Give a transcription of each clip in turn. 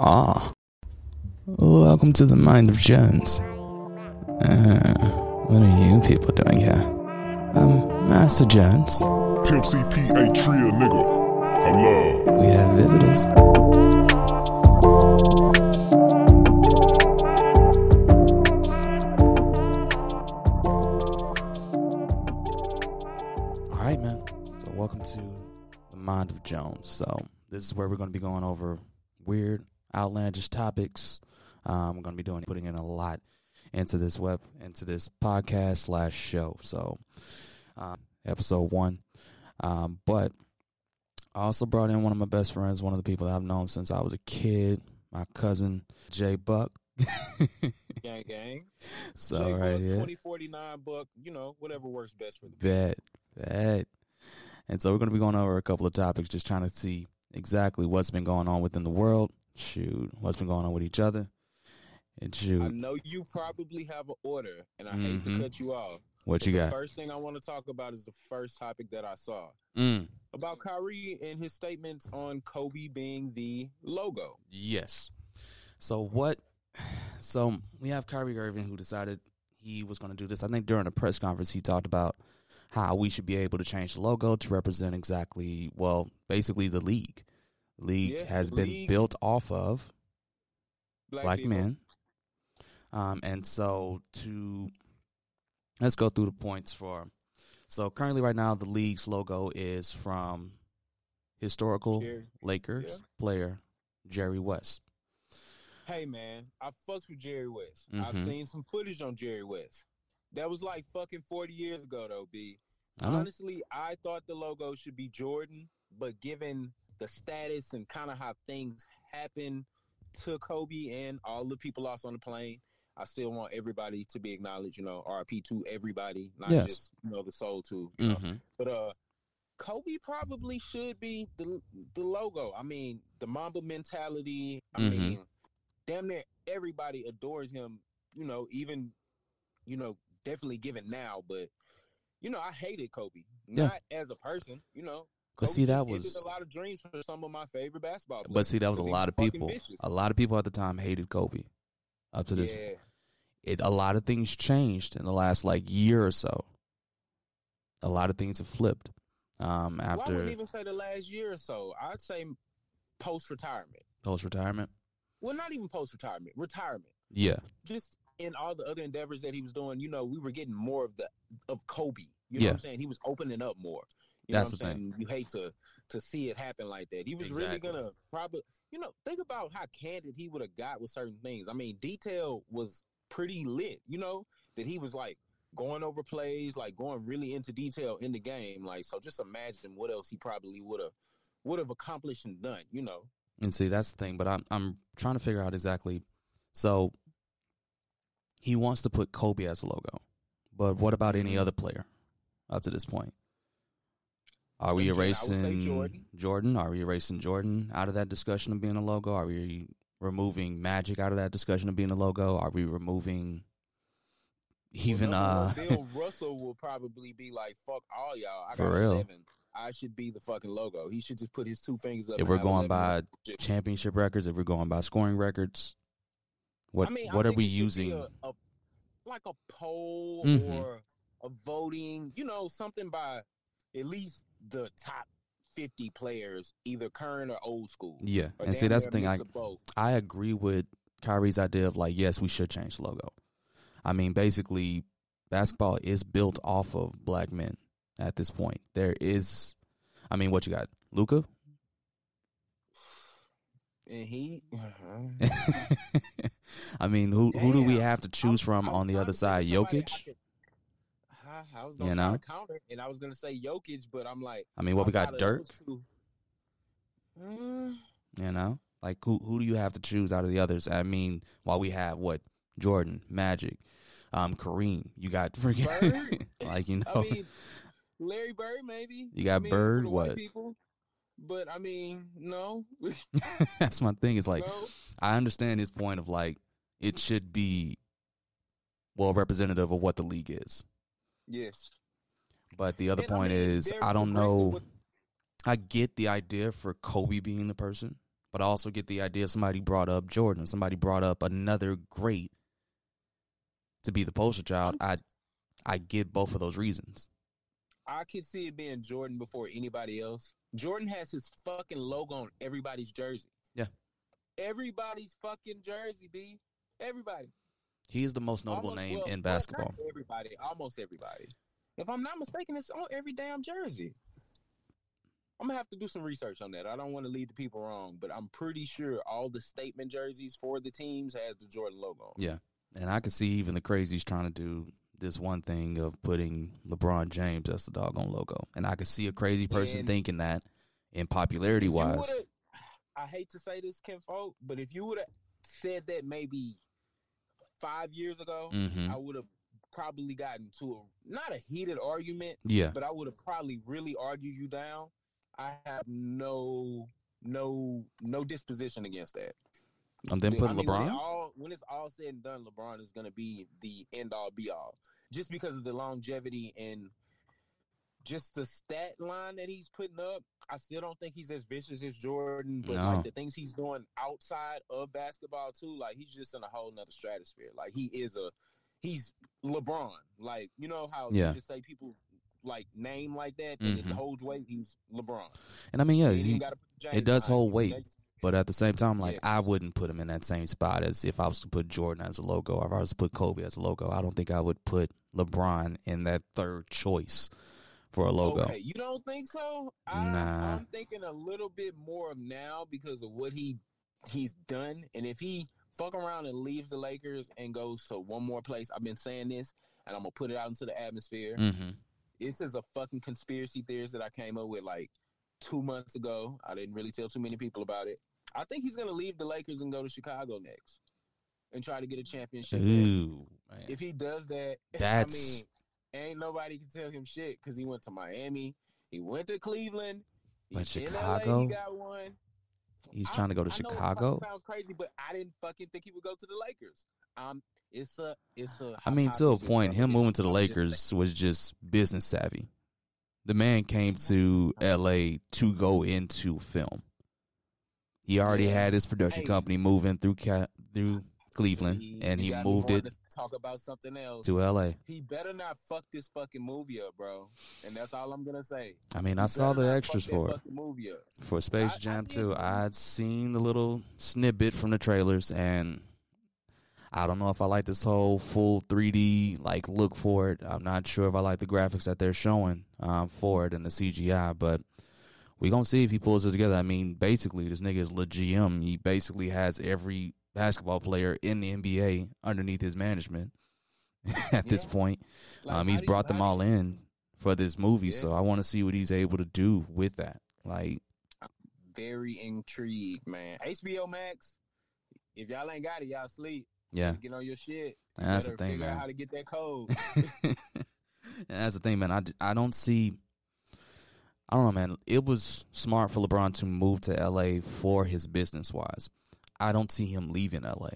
Ah. Welcome to the mind of Jones. Uh, what are you people doing here? Um, Master Jones, Pimp CP a tria nigga. Hello. we have visitors. All right, man. So, welcome to the mind of Jones. So, this is where we're going to be going over weird, outlandish topics. Um, we're going to be doing putting in a lot into this web into this podcast slash show. So, um, episode one. Um, but I also brought in one of my best friends, one of the people that I've known since I was a kid, my cousin Jay Buck. Gang, gang. so Jay right Buck, here, 2049 buck, you know, whatever works best for the bet, bet. And so we're going to be going over a couple of topics, just trying to see exactly what's been going on within the world. Shoot, what's been going on with each other, and shoot, I know you probably have an order, and I hate Mhm. to cut you off. what you the got? First thing I want to talk about is the first topic that I saw Mm, about Kyrie and his statements on Kobe being the logo. yes. So what? So we have Kyrie Irving who decided he was going to do this. I think during a press conference he talked about how we should be able to change the logo to represent exactly, well, basically the league. League Yeah, has been league. built off of black people. men. Um, and so to let's go through the points for. So currently, right now, the league's logo is from historical Jerry. Lakers Yeah. player Jerry West. Hey man, I fucks with Jerry West. I've Mhm. seen some footage on Jerry West. That was like fucking 40 years ago though, B. I. Honestly, I thought the logo should be Jordan, but given the status and kind of how things happen to Kobe and all the people lost on the plane, I still want everybody to be acknowledged. You know, RP to everybody, not Yes. just you know the soul too. You know? hmm But uh, Kobe probably should be the the logo. I mean, the Mamba mentality. I Mhm. mean, damn near everybody adores him. You know, even you know, definitely given now, but. You know, I hated Kobe. Yeah. Not as a person, you know. But see, that was. a lot of dreams for some of my favorite basketball players. But see, that was a lot of people. vicious. A lot of people at the time hated Kobe. Up to this, Yeah. it a lot of things changed in the last like year or so. A lot of things have flipped. Um, Well, I after wouldn't even say the last year or so. I'd say post retirement. post retirement. Well, not even post retirement. Retirement. Yeah, Just in all the other endeavors that he was doing, you know, we were getting more of the of Kobe. You know Yeah. what I'm saying? He was opening up more. You That's know the what I'm saying? You hate to to see it happen like that. He was Exactly. really gonna probably you know, think about how candid he would have got with certain things. I mean, detail was pretty lit, you know, that he was like going over plays, like going really into detail in the game. Like so just imagine what else he probably would have would have accomplished and done, you know. and see that's the thing. But I'm I'm trying to figure out exactly. So he wants to put Kobe as a logo, but what about any Mhm. other player up to this point? Are we Again, I would say erasing Jordan. Jordan? Are we erasing Jordan out of that discussion of being a logo? Are we removing Magic out of that discussion of being a logo? Are we removing even Well, uh Bill Russell will probably be like, "Fuck all y'all." I For got real. 11. I should be the fucking logo. He should just put his two fingers up. if we're going by championship records, if we're going by scoring records, what I mean, I what are we it should be using? A, a, like a poll Mhm. or a voting, you know, something by at least the top fifty players, either current or old school. Yeah, and see that's the thing. I mix of both. I agree with Kyrie's idea of like, yes, we should change the logo. I mean, basically, basketball is built off of black men at this point. There is, I mean, what you got, Luka? and he. Uh-huh. I mean, who who do we have to choose from I was on the other side? Jokic. I, was gonna You know? to counter, and I was gonna say Jokic, but I'm like, I mean, what we got, Dirk. Mm, You know, like who who do you have to choose out of the others? I mean, while we have what Jordan, Magic, um, Kareem, you got freaking Bird? like you know, I mean, Larry Bird, maybe. You got I mean, Bird, for the white what? People. But I mean, no, that's my thing. It's like no. I understand his point of like it should be well representative of what the league is. Yes. But the other And I point mean, is I don't know with- I get the idea for Kobe being the person, but But I also get the idea somebody brought up Jordan, somebody brought up another great to be the poster child. I I get both of those reasons. I could see it being Jordan before anybody else. Jordan has his fucking logo on everybody's jersey. Yeah. Everybody's fucking jersey, B. Everybody. He is the most notable Almost- name well, in basketball. Everybody, almost everybody. If I'm not mistaken, it's on every damn jersey. I'm gonna have to do some research on that. I don't want to lead the people wrong, but I'm pretty sure all the statement jerseys for the teams has the Jordan logo. on. Yeah. And I can see even the crazies trying to do this one thing of putting LeBron James as the doggone logo. And I can see a crazy person And- thinking that in popularity wise. I hate to say this, Ken Folk, but if you would have said that maybe five years ago, hmm I would have probably gotten to a not a heated argument, Yeah. but I would have probably really argued you down. I have no no no disposition against that. And then I put mean, When, LeBron. all, when it's all said and done, LeBron is going to be the end all be all, just because of the longevity and just the stat line that he's putting up. I still don't think he's as vicious as Jordan, but No. like the things he's doing outside of basketball too, like he's just in a whole nother stratosphere. Like he is a he's LeBron. Like you know how Yeah. you just say people like name like that and Mhm. it holds weight. He's LeBron. And I mean, yeah, He ain't he- even gotta put James it does hold weight. But at the same time, like Yeah. I wouldn't put him in that same spot as if I was to put Jordan as a logo or if I was to put Kobe as a logo. I don't think I would put LeBron in that third choice for a logo. Okay, you don't think so? I, Nah. I'm thinking a little bit more of now because of what he he's done, and if he fuck around and leaves the Lakers and goes to one more place, I've been saying this, and I'm gonna put it out into the atmosphere. hmm This is a fucking conspiracy theory that I came up with like two months ago. I didn't really tell too many people about it. I think he's gonna leave the Lakers and go to Chicago next, and try to get a championship. Ooh, man. If he does that, That's- I mean, ain't nobody can tell him shit because he went to Miami, he went to Cleveland, But Chicago? LA, he got one. He's I- trying to go to I Chicago. sounds crazy, but I didn't fucking think he would go to the Lakers. Um, it's a, it's a. I mean, to a point, him moving to the Lakers was just business savvy. The man came to LA to go into film. He already had his production Hey. company moving through Ca- through. Cleveland, and he moved it to talk about something else. to LA. He better not fuck this fucking movie up, bro. And that's all I'm gonna say. I mean, He I saw the extras for it. movie up. for Space I- I Jam 2. too. I'd seen the little snippet from the trailers, and I don't know if I like this whole full 3D like look for it. I'm not sure if I like the graphics that they're showing um, for it and the CGI, but we gonna see if he pulls it together. I mean, basically, this nigga is legit. He basically has every basketball player in the NBA underneath his management at this point. Like, um, he's brought them all in for this movie, Yeah. so I want to see what he's able to do with that. Like, very intrigued, man. HBO Max. If y'all ain't got it, y'all sleep. yeah. Get on your shit. You That's the thing, man. how to get that code. that's the thing, man. I, I don't see. I don't know, man. It was smart for LeBron to move to LA for his business wise. I don't see him leaving LA.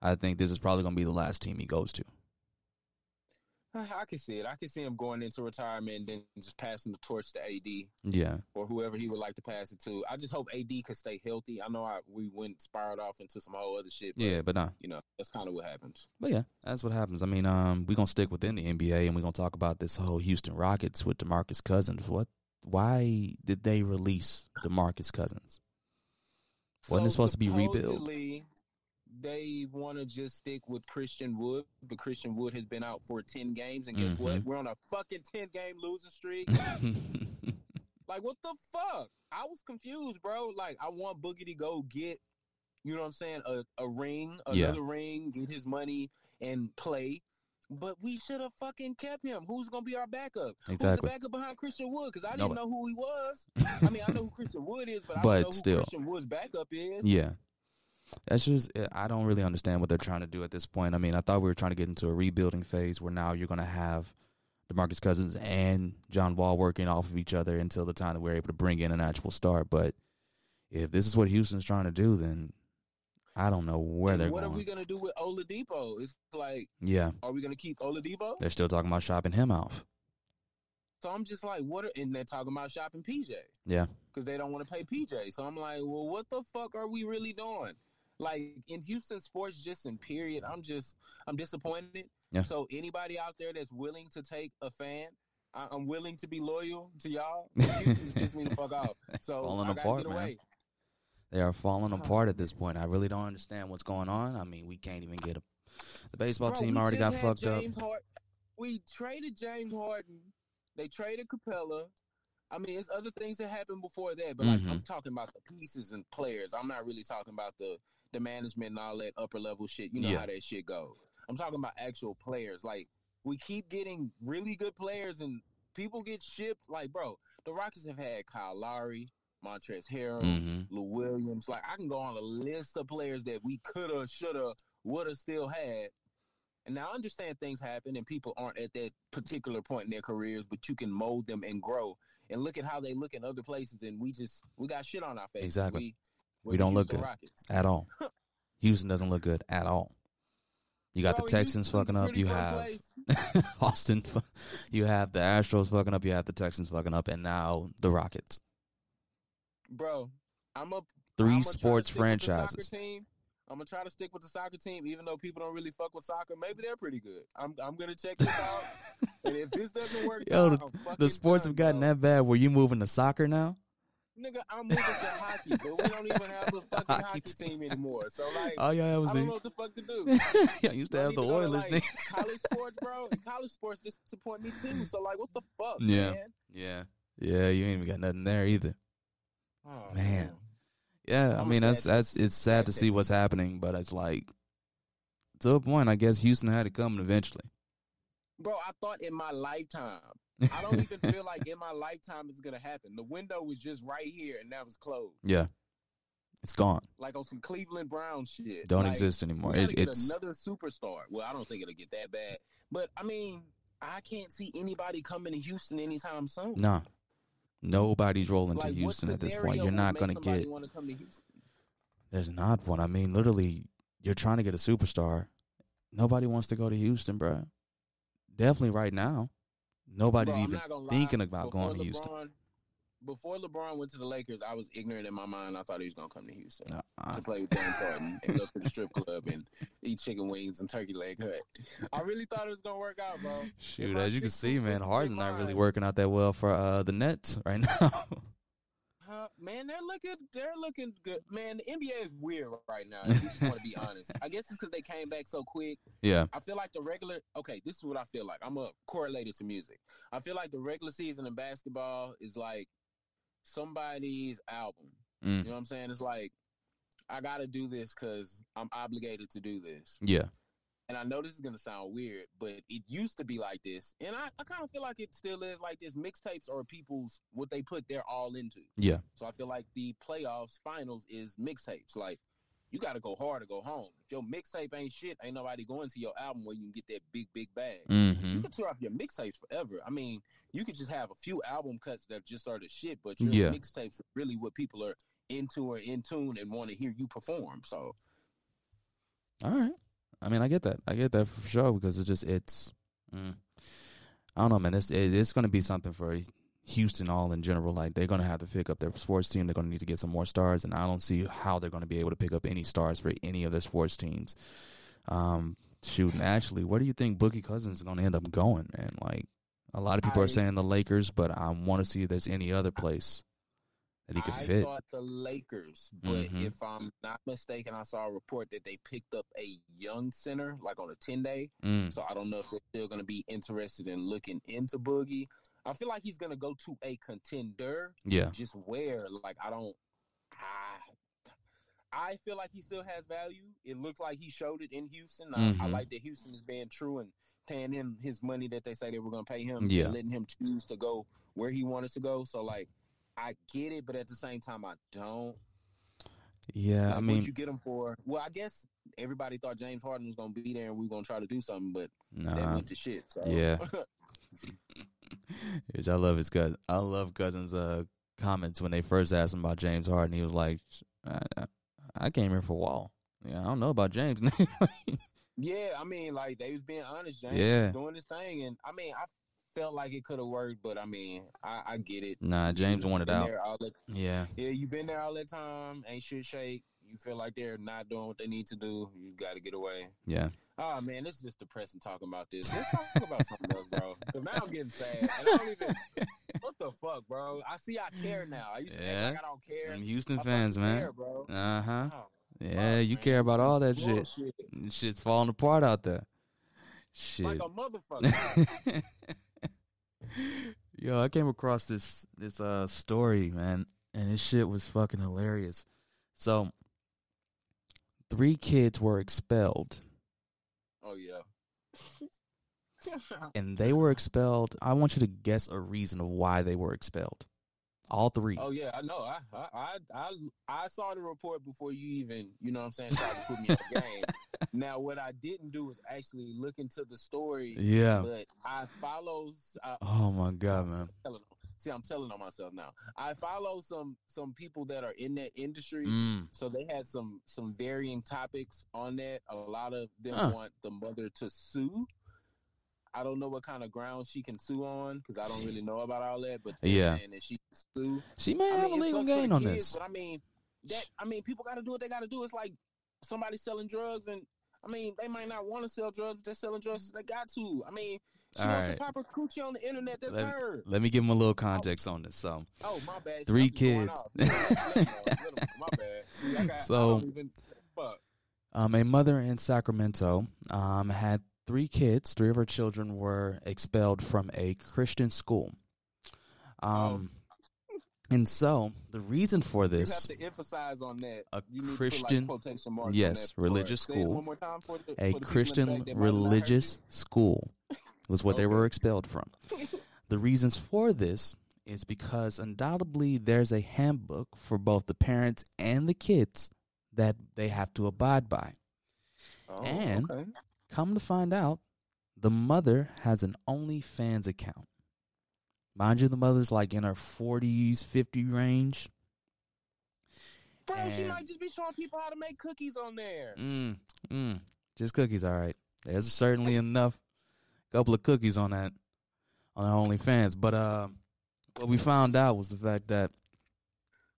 I think this is probably going to be the last team he goes to. I can see it. I can see him going into retirement and then just passing the torch to AD Yeah. or whoever he would like to pass it to. I just hope AD could stay healthy. I know I, we went spiraled off into some whole other shit. But, Yeah, but nah. you know that's kind of what happens. But yeah, that's what happens. I mean, um, we're gonna stick within the NBA and we're gonna talk about this whole Houston Rockets with DeMarcus Cousins. What why did they release DeMarcus Cousins? Wasn't it supposed to be rebuilt? They want to just stick with Christian Wood, but Christian Wood has been out for ten games, and guess what? Mhm. We're on a fucking ten game losing streak. Like, what the fuck? I was confused, bro. Like, I want Boogie to go get, you know what I'm saying, a, a ring, Yeah. another ring, get his money and play. But we should have fucking kept him. Who's gonna be our backup? Exactly. Who's the backup behind Christian Wood? Because I didn't know who he was. I mean, I know who Christian Wood is, but I But don't know who still. Christian Wood's backup is. Yeah. That's just eh, I don't really understand what they're trying to do at this point. I mean, I thought we were trying to get into a rebuilding phase where now you're going to have DeMarcus Cousins and John Wall working off of each other until the time that we're able to bring in an actual star. But if this is what Houston's trying to do, then I don't know where they're what going. What are we gonna do with Oladipo? It's like, yeah, are we gonna keep Oladipo? they're still talking about shopping him off. So I'm just like, what? Are, and they're talking about shopping PJ. Yeah. Because they don't want to pay PJ. So I'm like, well, what the fuck are we really doing? Like in Houston sports, just in period, I'm just, I'm disappointed. Yeah. So anybody out there that's willing to take a fan, I, I'm willing to be loyal to y'all. Houston's pissing me the fuck off. So Falling I gotta apart, get man. They are falling Oh. apart at this point. I really don't understand what's going on. I mean, we can't even get a. The baseball Bro, team already got fucked up. James Hart- we traded James Harden. They traded Capela. I mean, it's other things that happened before that, but like, I'm Mhm. talking about the pieces and players. I'm not really talking about the the management and all that upper level shit. You know Yeah. how that shit goes. I'm talking about actual players. Like we keep getting really good players, and people get shipped. Like, bro, the Rockets have had Kyle Lowry, Montrezl Harrell, hmm Lou Williams. Like I can go on a list of players that we coulda, shoulda, woulda still had. And now I understand things happen and people aren't at that particular point in their careers, but you can mold them and grow. And look at how they look in other places, and we just we got shit on our face. Exactly. We, We don't look good. Rockets. At all. Houston doesn't look good at all. You got Bro, the Texans fucking up. You have. Austin. You have the Astros fucking up. You have the Texans fucking up, and now the Rockets. Bro. I'm a 3 I'ma try to sports stick with the soccer franchises. team. I'm gonna try to stick with the soccer team, even though people don't really fuck with soccer. Maybe they're pretty good. I'm I'm gonna check this out. and if this doesn't work, Yo, out, the- The sports done, have gotten bro. that bad. Were you moving to soccer now? Nigga, I'm moving to hockey, but we don't even have a fucking Hockey hockey, team. anymore. So like, Oh yeah, that was I don't the. know what the fuck to do. yeah, I used to have the to go to, Oilers. like, nigga. college sports, bro. College sports disappoint me too. So like, what the fuck, Yeah. man? Yeah, yeah, you ain't even got nothing there either. Oh, Man. Yeah, I mean that's that's it's sad to see what's happening, but it's like to a point. I guess Houston had it coming eventually. bro. I thought in my lifetime. I don't even feel like in my lifetime it's gonna happen. The window was just right here, and that was closed. yeah, it's gone. Like on some Cleveland Brown shit. Don't Like, exist anymore. It, it's another superstar. Well, I don't think it'll get that bad, but I mean, I can't see anybody coming to Houston anytime soon. nah. Nobody's rolling like, to Houston at this point. You're not going to get. wanna come to Houston? There's not one. I mean, literally, you're trying to get a superstar. Nobody wants to go to Houston, bro. Definitely right now. Nobody's Bro, even not gonna lie. thinking about going to Houston. Before LeBron went to the Lakers, I was ignorant in my mind. I thought he was gonna come to Houston Uh, to play with Dan Harden and go to the strip club and eat chicken wings and turkey leg hut. I really thought it was gonna work out, bro. shoot, my as you can see, man, Harden's not really working out that well for uh, the Nets right now. Huh? Man, they're looking they're looking good. Man, the NBA is weird right now. If we just want to be honest. I guess it's because they came back so quick. yeah. I feel like the regular. Okay, this is what I feel like. I'm a correlated to music. I feel like the regular season in basketball is like somebody's album. Mm. You know what I'm saying? It's like I got to do this because I'm obligated to do this. Yeah. And I know this is gonna sound weird, but it used to be like this, and I, I kind of feel like it still is like this. Mixtapes are people's what they put their all into. Yeah. So I feel like the playoffs finals is mixtapes. Like you got to go hard to go home. If your mixtape ain't shit, ain't nobody going to your album where you can get that big big bag. Mm-hmm. You can tour off your mixtapes forever. I mean, you could just have a few album cuts that just are the shit, but your Yeah. mixtapes are really what people are into or in tune and want to hear you perform. So All right. I mean, I get that. I get that for sure because it's just it's. Mm, I don't know, man. It's it, it's going to be something for Houston all in general. Like they're going to have to pick up their sports team. They're going to need to get some more stars, and I don't see how they're going to be able to pick up any stars for any of their sports teams. Um, shoot, actually, where do you think Boogie Cousins is going to end up going, man? Like a lot of people I- are saying the Lakers, but I want to see if there's any other place that he could I fit. thought the Lakers, but Mhm. if I'm not mistaken, I saw a report that they picked up a young center like on a ten day. Mm, So I don't know if they're still going to be interested in looking into Boogie. I feel like he's going to go to a contender. yeah, Just where, like, I don't. I, I feel like he still has value. It looked like he showed it in Houston. I, I mm-hmm. like that Houston is being true and paying him his money that they say they were going to pay him. Yeah. And letting him choose to go where he wanted to go. So, like, I get it, but at the same time, I don't. yeah. Like, I mean, what'd you get him for? Well, I guess everybody thought James Harden was going to be there and we were going to try to do something, but that went to shit. So. Yeah. Which I love his cousin. I love Cousins' uh, comments when they first asked him about James Harden. He was like, "I, I, I came here for Wall. Yeah, I don't know about James." yeah, I mean, like they was being honest. James Yeah. was doing his thing, and I mean, I felt like it could have worked, but I mean, I, I get it. Nah, James You wanted out. the- Yeah. yeah, you've been there all that time. Ain't shit shake. You feel like they're not doing what they need to do. You got to get away. Yeah. Oh man, this is just depressing talking about this. Let's talk about something else, bro. 'Cause now I'm getting sad. And I don't even. What the fuck, bro? I see. I care now. I used to Yeah. act like I don't care. I'm Houston I fans, man. care, bro. Uh huh. Oh, Yeah, you man. care about all that shit. Shit's falling apart out there. Shit. Like a motherfucker. Yo, I came across this this uh story, man, and this shit was fucking hilarious. So, three kids were expelled, oh yeah. and they were expelled. I want you to guess a reason of why they were expelled. All three. Oh yeah, I know. I, I I I saw the report before you even, you know what I'm saying, tried to put me in the game. Now what I didn't do was actually look into the story, Yeah. but I follow I, uh, Oh my god, man. See, I'm telling on myself now. I follow some some people that are in that industry. Mm. So they had some some varying topics on that. A lot of them Huh. want the mother to sue. I don't know what kind of ground she can sue on because I don't really know about all that. But Yeah. that she can sue. She may I have mean, a legal gain on kids, this. But I mean, that I mean, people got to do what they got to do. It's like somebody selling drugs, and I mean, they might not want to sell drugs. They're selling drugs. They got to. I mean, she All wants right. to pop her coochie on the internet. That's Let- her. Let me give them a little context on this. So, Oh my bad. Three I'm just going kids. off. Let 'em know, let 'em know. My bad. See, I got, So- I even, fuck. Um, a mother in Sacramento um, had three kids. Three of her children were expelled from a Christian school. Um, and so the reason for this, You have to emphasize on that. a Christian, like yes, part. religious school. one more time for the, a for the people in the Christian back that might not heard you. religious school was what they were expelled from. the reasons for this is because undoubtedly there's a handbook for both the parents and the kids that they have to abide by. Oh, And- okay. Come to find out, the mother has an OnlyFans account. Mind you, the mother's like in her 40s, 50 range. Bro, she might just be showing people how to make cookies on there. Mm, mm, just cookies, all right. There's certainly enough, couple of cookies on that, on her OnlyFans. But uh, what we found out was the fact that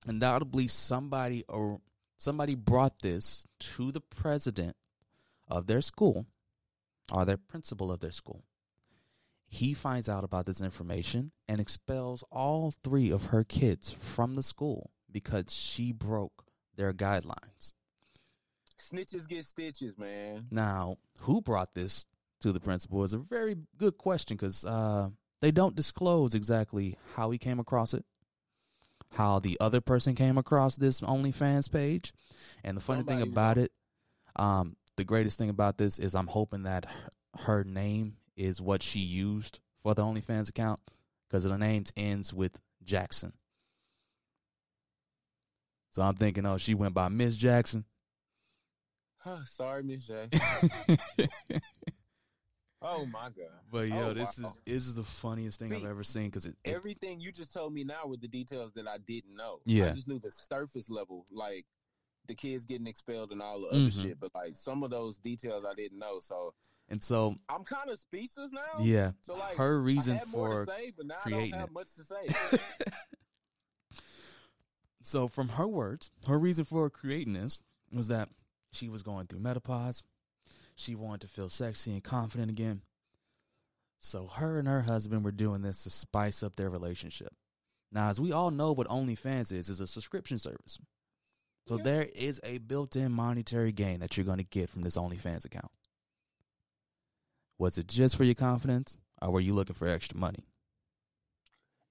undoubtedly somebody or somebody brought this to the president of their school or their principal of their school. He finds out about this information and expels all three of her kids from the school because she broke their guidelines. Snitches get stitches, man. Now, who brought this to the principal is a very good question because uh, they don't disclose exactly how he came across it, how the other person came across this OnlyFans page, and the funny thing about it, um, the greatest thing about this is I'm hoping that her, her name is what she used for the OnlyFans account because the name ends with Jackson. So I'm thinking, oh, she went by Miss Jackson. Sorry, Miss Jackson. Oh my god. But yo, Oh, this wow. is this is the funniest thing I've ever seen because it, it- Everything you just told me now with the details that I didn't know. Yeah. I just knew the surface level, like the kids getting expelled and all the other Mhm. shit. But like some of those details I didn't know. So and so I'm kind of speechless now. yeah, So like her reason I had more for say, but now I creating don't have it. much to say. so from her words, her reason for creating this was that she was going through menopause. She wanted to feel sexy and confident again. So her and her husband were doing this to spice up their relationship. Now, as we all know, what OnlyFans is is a subscription service. So there is a built-in monetary gain that you're going to get from this OnlyFans account. Was it just for your confidence, or were you looking for extra money?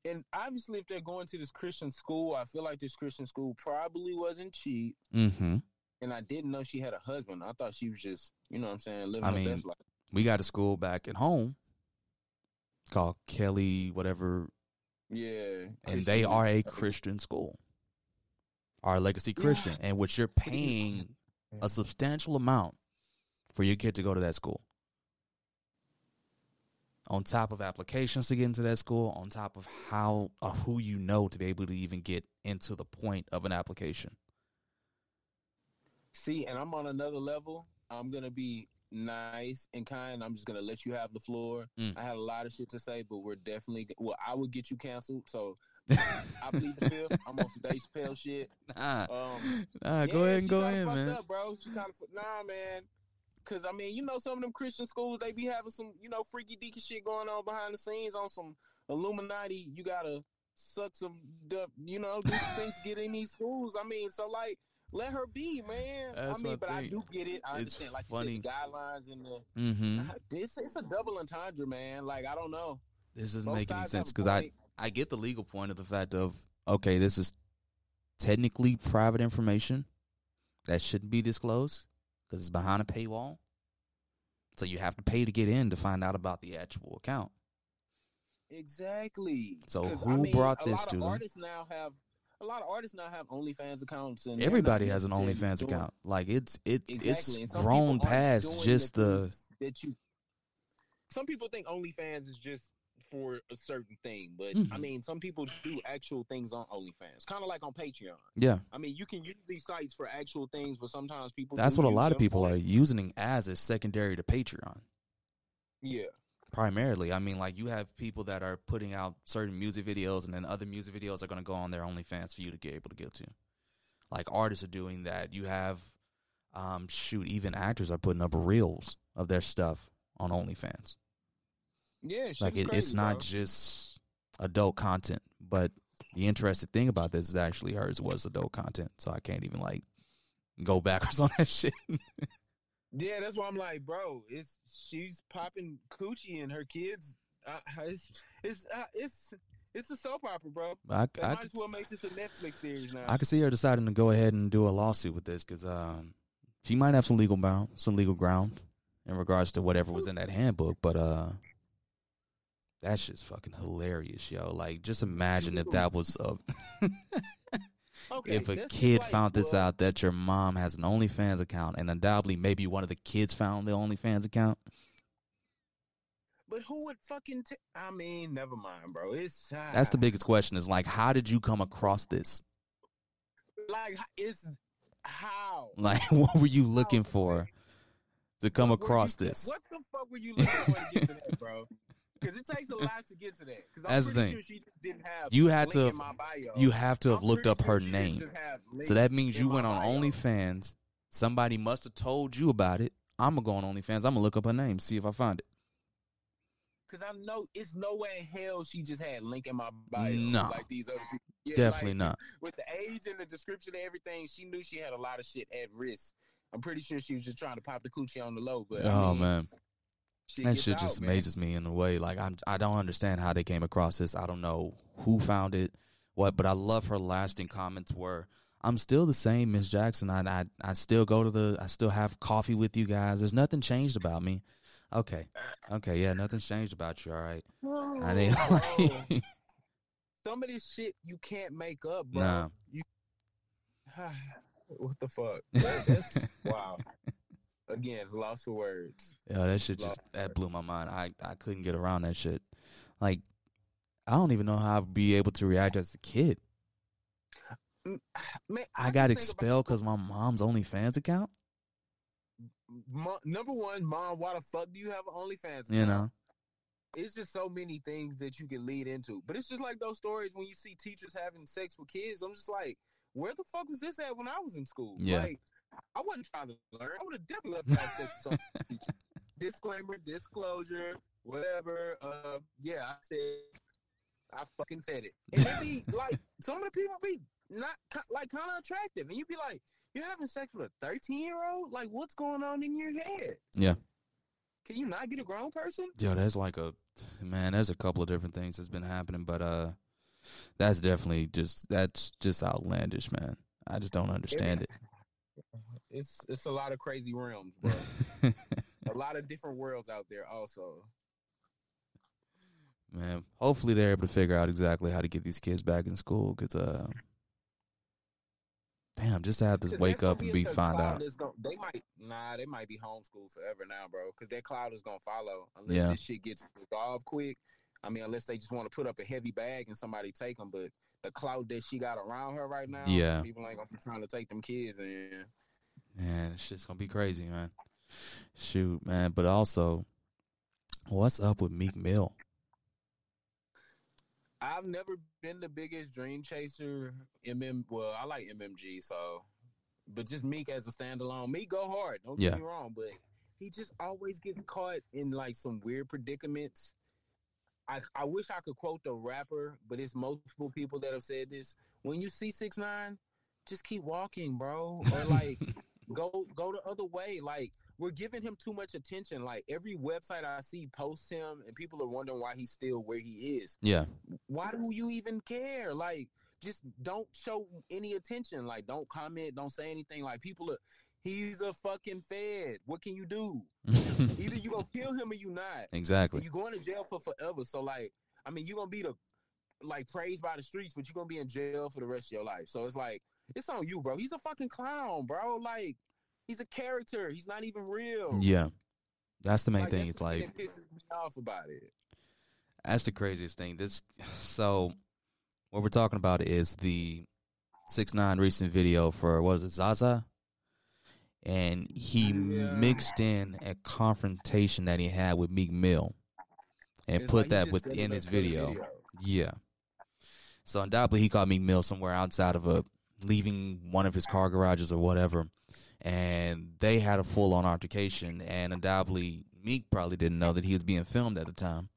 and obviously, if they're going to this Christian school, I feel like this Christian school probably wasn't cheap. Mm-hmm. And I didn't know she had a husband. I thought she was just, you know what I'm saying, living I her mean, best life. we got a school back at home called Kelly, whatever, Yeah. and they are a Christian school, our legacy Yeah. Christian, and which you're paying a substantial amount for your kid to go to that school. On top of applications to get into that school, on top of how of who you know to be able to even get into the point of an application. See, and I'm on another level. I'm gonna be nice and kind. I'm just gonna let you have the floor. Mm. I had a lot of shit to say, but we're definitely well. I would get you canceled, so I plead the fifth. I'm on some Dave Chappelle shit. Nah, Um, nah, go yeah, ahead and go in, man. Up, bro. She kind of nah, man. Cause I mean, you know, some of them Christian schools they be having some, you know, freaky deaky shit going on behind the scenes on some Illuminati. You gotta suck some, you know, do things to get in these schools. I mean, so like, let her be, man. That's I mean, but I do get it. I It's understand, like funny. you said, the guidelines and the. Mm-hmm. This it's a double entendre, man. Like I don't know. This doesn't Both make any sense because I. I get the legal point of the fact of okay, this is technically private information that shouldn't be disclosed because it's behind a paywall. So you have to pay to get in to find out about the actual account. Exactly. So who brought a this lot to them? Artists now have a lot of artists now have OnlyFans accounts, and Everybody has an OnlyFans doing- account. Like it's it's Exactly. it's grown past just the things that you. Some people think OnlyFans is just for a certain thing, but I Mhm. mean, some people do actual things on OnlyFans, kind of like on Patreon. yeah. I mean, you can use these sites for actual things, but sometimes people. That's what a lot of people are using as a secondary to Patreon. Yeah, primarily. I mean, like you have people that are putting out certain music videos, and then other music videos are going to go on their OnlyFans for you to get able to get to. Like artists are doing that. You have, um, shoot, even actors are putting up reels of their stuff on OnlyFans. yeah. like it, crazy, it's not bro. just adult content, but the interesting thing about this is actually hers was adult content, so I can't even like go backwards on that shit. Yeah, that's why I'm like, bro, it's she's popping coochie and her kids. Uh, it's it's uh, it's it's a soap opera, bro. I, They I, might as well make this a Netflix series now. I could see her deciding to go ahead and do a lawsuit with this because um, she might have some legal bound, some legal ground in regards to whatever was in that handbook. But uh, that's just fucking hilarious, yo. Like, just imagine if that was uh, okay, if a kid like, found this out that your mom has an OnlyFans account, and undoubtedly maybe one of the kids found the OnlyFans account. But who would fucking? T- I mean, never mind, bro. It's uh, That's the biggest question: is like, how did you come across this? like it's how. Like, what were you looking How, for to come What across you- this? What the fuck were you looking for to get to that, bro? Because it takes a lot to get to that. Because I'm That's the thing. sure she just didn't have. You had to link have- in my bio. You have to have I'm looked up sure her name. So that means you went on bio. OnlyFans. Somebody must have told you about it. I'm gonna go on OnlyFans. I'm gonna look up her name, see if I find it. Because I know it's no way in hell she just had link in my bio. No. Like these other people. Yeah, Definitely like, not. With the age and the description and everything, she knew she had a lot of shit at risk. I'm pretty sure she was just trying to pop the coochie on the low. But I oh mean, man, shit that shit out, just man. amazes me in a way. Like I'm, I don't understand how they came across this. I don't know who found it, what, but I love her lasting comments were. I'm still the same, Miss Jackson. I, I I still go to the. I still have coffee with you guys. There's nothing changed about me. Okay, okay, yeah, nothing's changed about you. All right. I didn't like. some of this shit you can't make up, bro. Nah. You, what the fuck? Wow. Again, lost for words. Yeah, that shit just that blew my mind. I I couldn't get around that shit. Like, I don't even know how I'd be able to react as a kid. Man, I, just got expelled because my mom's OnlyFans account. about- Mo- number one, mom, why the fuck do you have an OnlyFans? You know, it's just so many things that you can lead into. But it's just like those stories when you see teachers having sex with kids. I'm just like, where the fuck was this at when I was in school? Yeah. Like, I wasn't trying to learn. I would have definitely loved to have sex with some teacher. Disclaimer, disclosure, whatever. Uh, yeah, I said, I fucking said it. And it be like, some of the people be not like kind of attractive, and you'd be like, you're having sex with a 13 year old? Like, what's going on in your head? Yeah. Can you not get a grown person? yo, there's like a man. There's a couple of different things that's been happening, but uh, that's definitely just that's just outlandish, man. I just don't understand it. It's it's a lot of crazy realms, bro. a lot of different worlds out there, also. man, hopefully they're able to figure out exactly how to get these kids back in school. Cause uh, damn, just to have to wake up and be cloud out. Gonna, they might nah, they might be homeschooled forever now, bro. Because that cloud is gonna follow unless Yeah. this shit gets resolved quick. I mean, unless they just want to put up a heavy bag and somebody take them. But the cloud that she got around her right now, Yeah. people ain't gonna be trying to take them kids. And Man, it's just gonna be crazy, man. Shoot, man. But also, what's up with Meek Mill? I've never been the biggest dream chaser. MM, well, I like MMG, so, but just Meek as a standalone. Meek go hard. Don't Yeah. get me wrong, but he just always gets caught in like some weird predicaments. I I wish I could quote the rapper, but it's multiple people that have said this. When you see six nine, just keep walking, bro, or like go go the other way. Like we're giving him too much attention. Like every website I see posts him, and people are wondering why he's still where he is Yeah, why do you even care? Like, just don't show any attention. Like, don't comment, don't say anything. Like, people are, he's a fucking fed. What can you do? Either you gonna kill him or you not. exactly. You going to jail for forever. So, like, I mean, you gonna be the like praised by the streets, but you gonna be in jail for the rest of your life. So it's like, it's on you, bro. He's a fucking clown, bro. Like, he's a character. He's not even real. Yeah, that's the main Like, thing. It's like pisses me off about it. That's the craziest thing. This so what we're talking about is the six nine recent video for what was it Zaza, and he Yeah. mixed in a confrontation that he had with Meek Mill, and It's put like that within his the video. Yeah. So undoubtedly he caught Meek Mill somewhere outside of a leaving one of his car garages or whatever, and they had a full on altercation. And undoubtedly Meek probably didn't know that he was being filmed at the time.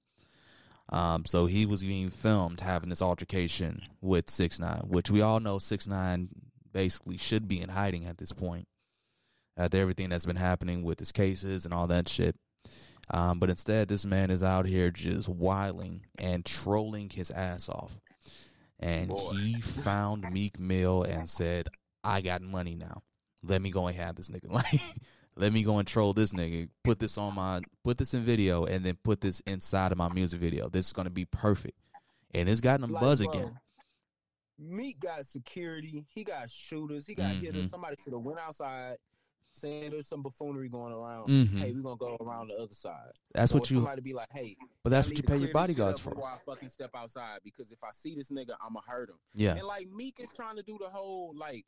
Um, so he was being filmed having this altercation with Six Nine, which we all know Six Nine basically should be in hiding at this point. After everything that's been happening with his cases and all that shit. Um, but instead, this man is out here just wiling and trolling his ass off. And Boy. he found Meek Mill and said, I got money now. Let me go and have this nigga. Like, let me go and troll this nigga. Put this on my, put this in video and then put this inside of my music video. This is going to be perfect. And it's gotten him Like, buzz bro, again. Meek got security. He got shooters. He got Mhm. hitters. Somebody should have went outside saying there's some buffoonery going around. Mhm. Hey, we're gonna go around the other side. That's what you, somebody be like, hey, but that's I what you pay your clear this shit bodyguards for. Before I fucking step outside, because if I see this nigga, I'ma hurt him. Yeah. And like Meek is trying to do the whole like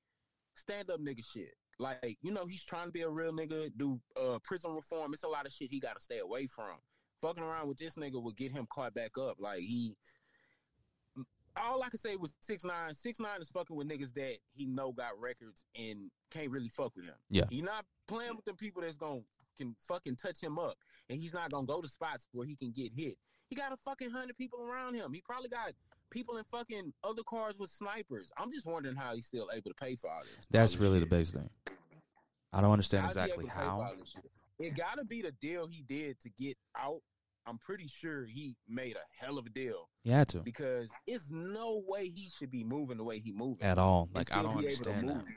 stand up nigga shit. Like, you know, he's trying to be a real nigga, do uh prison reform. It's a lot of shit he gotta stay away from. Fucking around with this nigga would get him caught back up. Like he all I can say was six nine. Six nine is fucking with niggas that he know got records and can't really fuck with him. Yeah. He not playing with them people that's gonna can fucking touch him up. And he's not gonna go to spots where he can get hit. He got a fucking hundred people around him. He probably got people in fucking other cars with snipers. I'm just wondering how he's still able to pay for all this. That's all this really shit. the biggest thing. I don't understand How's exactly able to pay for how. all this shit? It gotta be the deal he did to get out. I'm pretty sure he made a hell of a deal He had to. because it's no way he should be moving the way he moving. At all. Like, I don't be able to understand that.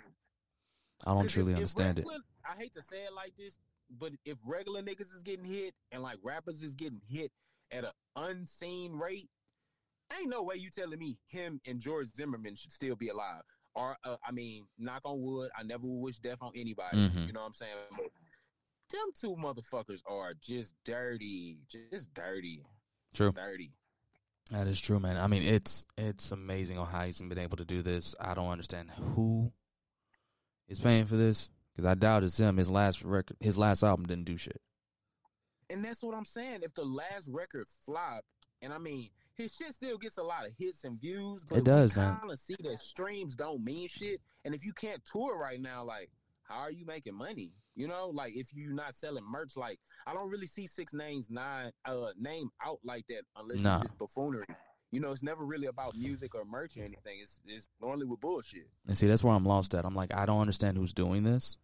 I don't truly if- if understand it. I hate to say it like this, but if regular niggas is getting hit and like rappers is getting hit at an unseen rate, ain't no way you telling me him and George Zimmerman should still be alive. Or uh, I mean, knock on wood, I never wish death on anybody. Mhm. You know what I'm saying? But them two motherfuckers are just dirty, just dirty, True. dirty. That is true, man. I mean, it's it's amazing on how he's been able to do this. I don't understand who is paying for this because I doubt it's him. His last record, his last album didn't do shit. And that's what I'm saying. If the last record flopped, and I mean, his shit still gets a lot of hits and views, but It does, man. see that streams don't mean shit. And if you can't tour right now, like, how are you making money? You know, like if you're not selling merch, like I don't really see Six Names nine uh name out like that unless Nah. it's just buffoonery. You know, it's never really about music or merch or anything. It's it's normally with bullshit. And see, that's where I'm lost at. I'm like, I don't understand who's doing this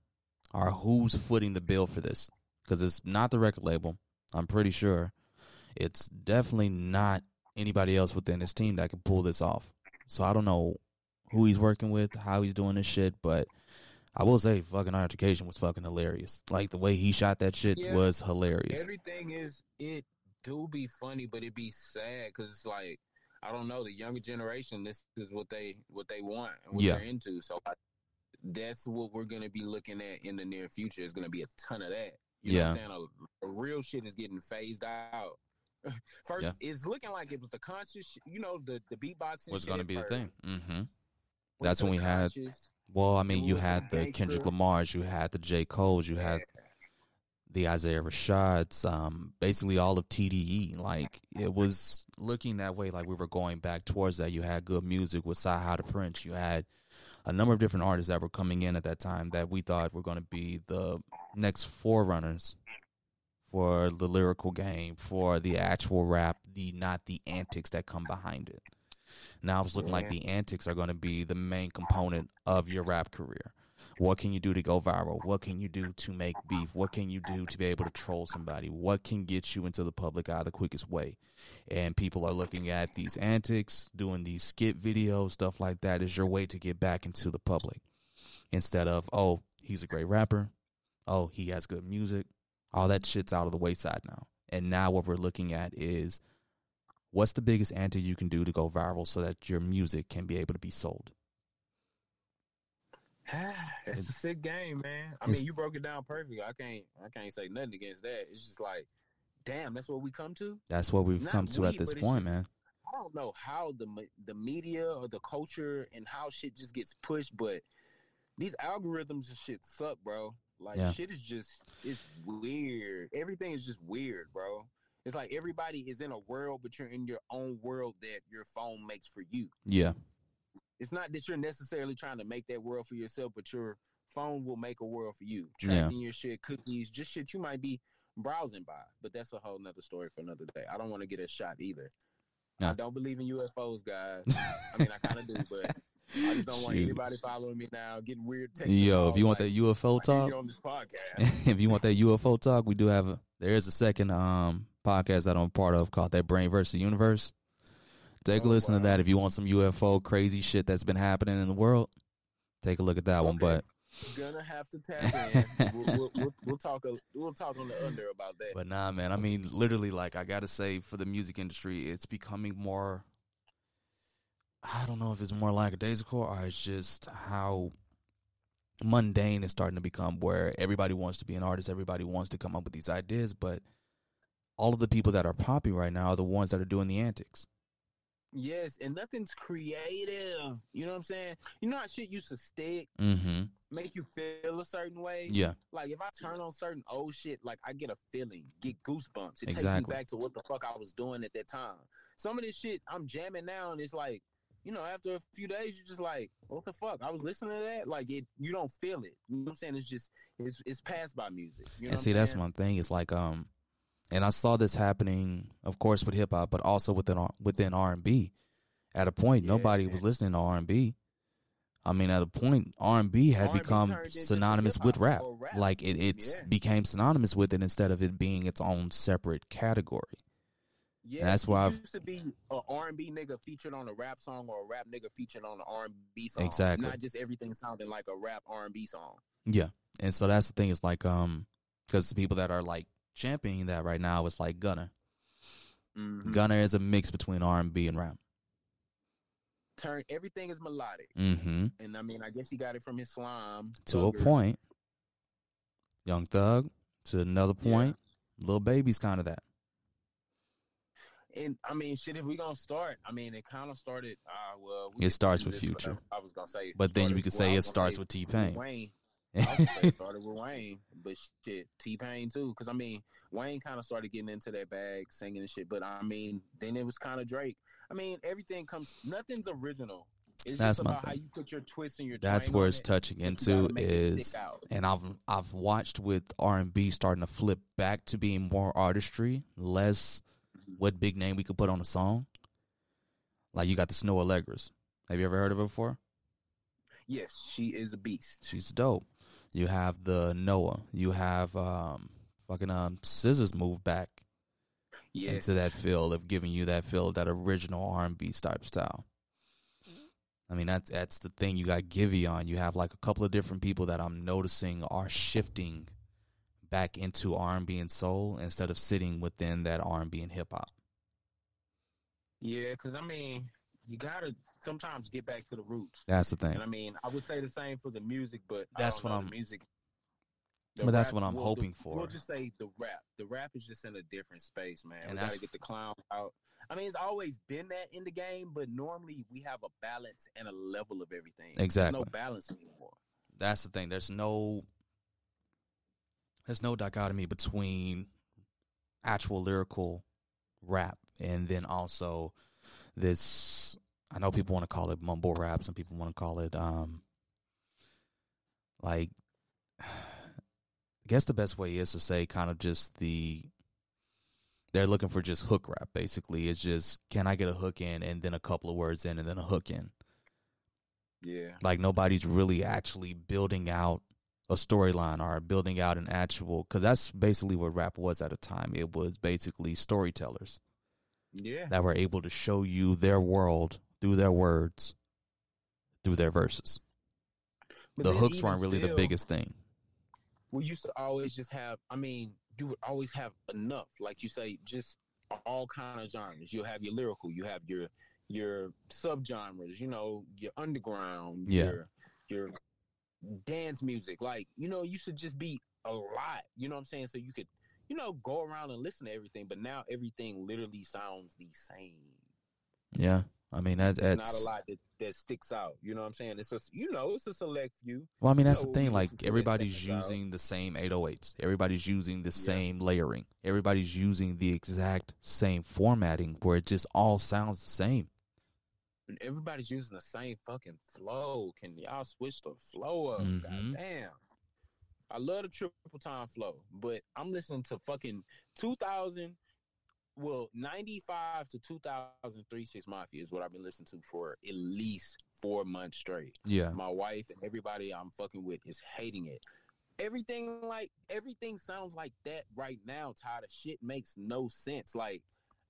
or who's footing the bill for this because it's not the record label. I'm pretty sure it's definitely not anybody else within his team that can pull this off. So I don't know who he's working with, how he's doing this shit, but I will say, fucking altercation was fucking hilarious. Like the way he shot that shit Yeah. was hilarious. Everything is it do be funny, but it be sad because it's like I don't know the younger generation. This is what they what they want and what Yeah. they're into. So like, that's what we're gonna be looking at in the near future. Is gonna be a ton of that. You know what I'm saying? A, a real shit is getting phased out. First, Yeah. it's looking like it was the conscious. sh- You know, the the beatboxing was shit going to be the first. thing. hmm That's when the we had- conscious. Well, I mean, you had the Kendrick Lamar's, you had the J. Cole's, you had the Isaiah Rashads, um, basically all of TDE. Like it was looking that way, like we were going back towards that. You had good music with Sahada Prince. You had a number of different artists that were coming in at that time that we thought were going to be the next forerunners for the lyrical game, for the actual rap, the not the antics that come behind it. Now it's looking like the antics are going to be the main component of your rap career. What can you do to go viral? What can you do to make beef? What can you do to be able to troll somebody? What can get you into the public eye the quickest way? And people are looking at these antics, doing these skit videos, stuff like that is your way to get back into the public. Instead of, oh, he's a great rapper. Oh, he has good music. All that shit's out of the wayside now. And now what we're looking at is what's the biggest antic you can do to go viral so that your music can be able to be sold? it's a sick game, man. I mean, you broke it down perfectly. I can't, I can't say nothing against that. It's just like, damn, that's what we come to. That's what we've Not come to we, at this point, just- man. I don't know how the the media or the culture and how shit just gets pushed, but these algorithms and shit suck, bro. Like Yeah. shit is just it's weird. Everything is just weird, bro. It's like everybody is in a world, but you're in your own world that your phone makes for you. Yeah. It's not that you're necessarily trying to make that world for yourself, but your phone will make a world for you. Yeah. Tracking your shit, cookies, just shit you might be browsing by. But that's a whole nother story for another day. I don't want to get a shot either. I don't believe in UFOs, guys. I mean, I kind of do, but I just don't want Shoot. anybody following me now, getting weird texts. Yo, if you want like, that UFO talk, on this podcast. if you want that UFO talk, we do have a there is a second um podcast that I'm a part of called That Brain versus the Universe. Take a Oh, listen wow. to that if you want some UFO crazy shit that's been happening in the world. Take a look at that one. But Gonna have to tap in. we'll, we'll, we'll, we'll talk. A, we'll talk on the under about that. but nah, man. I mean, literally, like I gotta say, for the music industry, it's becoming more. I don't know if it's more lackadaisical or it's just how mundane is starting to become where everybody wants to be an artist, everybody wants to come up with these ideas, but all of the people that are popping right now are the ones that are doing the antics. Yes, and nothing's creative. You know what I'm saying? You know how shit used to stick, Mm-hmm. make you feel a certain way. Yeah. Like if I turn on certain old shit, like I get a feeling, get goosebumps. It takes me back to what the fuck I was doing at that time. Some of this shit I'm jamming now, and it's like, you know, after a few days, you're just like, what the fuck? I was listening to that. Like it, you don't feel it. You know what I'm saying? It's just, it's it's passed by music. You know and see, that's one thing. It's like, um, and I saw this happening, of course, with hip hop, but also within within R and B. At a point, Yeah. nobody was listening to R and B. I mean, at a point, R and B had R&B become synonymous with rap. rap. Like it, it's Yeah. became synonymous with it instead of it being its own separate category. Yeah, that's why I've- used to be a R and B nigga featured on a rap song or a rap nigga featured on an R and B song. Exactly. Not just everything sounding like a rap R and B song. Yeah, and so that's the thing. Is like, um, because the people that are like championing that right now is like Gunna. Mhm. Gunna is a mix between R and B and rap. Turn everything is melodic, Mm-hmm. and I mean, I guess he got it from his slime to a point. Young Thug to another point. Lil Baby's kind of that. And I mean, shit. If we gonna start, I mean, it kind of started. Ah, well, we It starts with Future. I was gonna say, But then we could say it starts with T Pain. Wayne. I started with Wayne, but shit, T Pain too. Because I mean, Wayne kind of started getting into that bag, singing and shit. But I mean, then it was kind of Drake. I mean, everything comes. Nothing's original. It's That's just my about how you put your twist and your. That's where it's it, touching into gotta make it is, and I've I've watched with R and B starting to flip back to being more artistry, less what big name we could put on a song. Like you got the Snoh Aalegras. Have you ever heard of her before? Yes, she is a beast. She's dope. You have the Noah. You have um fucking um SZA's move back Yes. into that field of giving you that feel, that original R and B type style. I mean that's that's the thing. You got Giveon. You have like a couple of different people that I'm noticing are shifting back into R and soul instead of sitting within that R and hip hop. Yeah, because I mean, you gotta sometimes get back to the roots. That's the thing. And I mean, I would say the same for the music, but I That's don't what know, I'm- the music. But that's what I'm hoping the, for. We'll just say the rap. The rap is just in a different space, man. And we gotta get the clown out. I mean, it's always been that in the game, but normally we have a balance and a level of everything. Exactly. There's no balance anymore. That's the thing. There's no there's no dichotomy between actual lyrical rap and then also this I know people want to call it mumble rap, some people want to call it um like I guess the best way is to say kind of just the they're looking for just hook rap basically. It's just can I get a hook in and then a couple of words in and then a hook in. Yeah. Like nobody's really actually building out a storyline or building out an actual because that's basically what rap was at a time. It was basically storytellers Yeah. that were able to show you their world through their words, through their verses. But the hooks weren't really the biggest thing. We used to always just have. I mean, you would always have enough, like you say, just all kind of genres. You have your lyrical. You have your your subgenres. You know, your underground. Yeah. Your your dance music. Like you know, used to just be a lot. You know what I'm saying? So you could you know go around and listen to everything. But now everything literally sounds the same. Yeah, I mean that, that's not a lot that, that sticks out. You know what I'm saying? It's a you know it's a select few. well. I mean that's know, the thing. Like listen to it everybody's using the same 808s. Everybody's using the Yeah. same layering. Everybody's using the exact same formatting where it just all sounds the same. Everybody's using the same fucking flow. Can y'all switch the flow up? Mhm. God damn. I love the triple time flow, but I'm listening to fucking 2000, well, 95 to 2003 Six Mafia is what I've been listening to for at least four months straight. Yeah, My wife and everybody I'm fucking with is hating it. Everything like everything sounds like that right now. Ty, the shit makes no sense. Like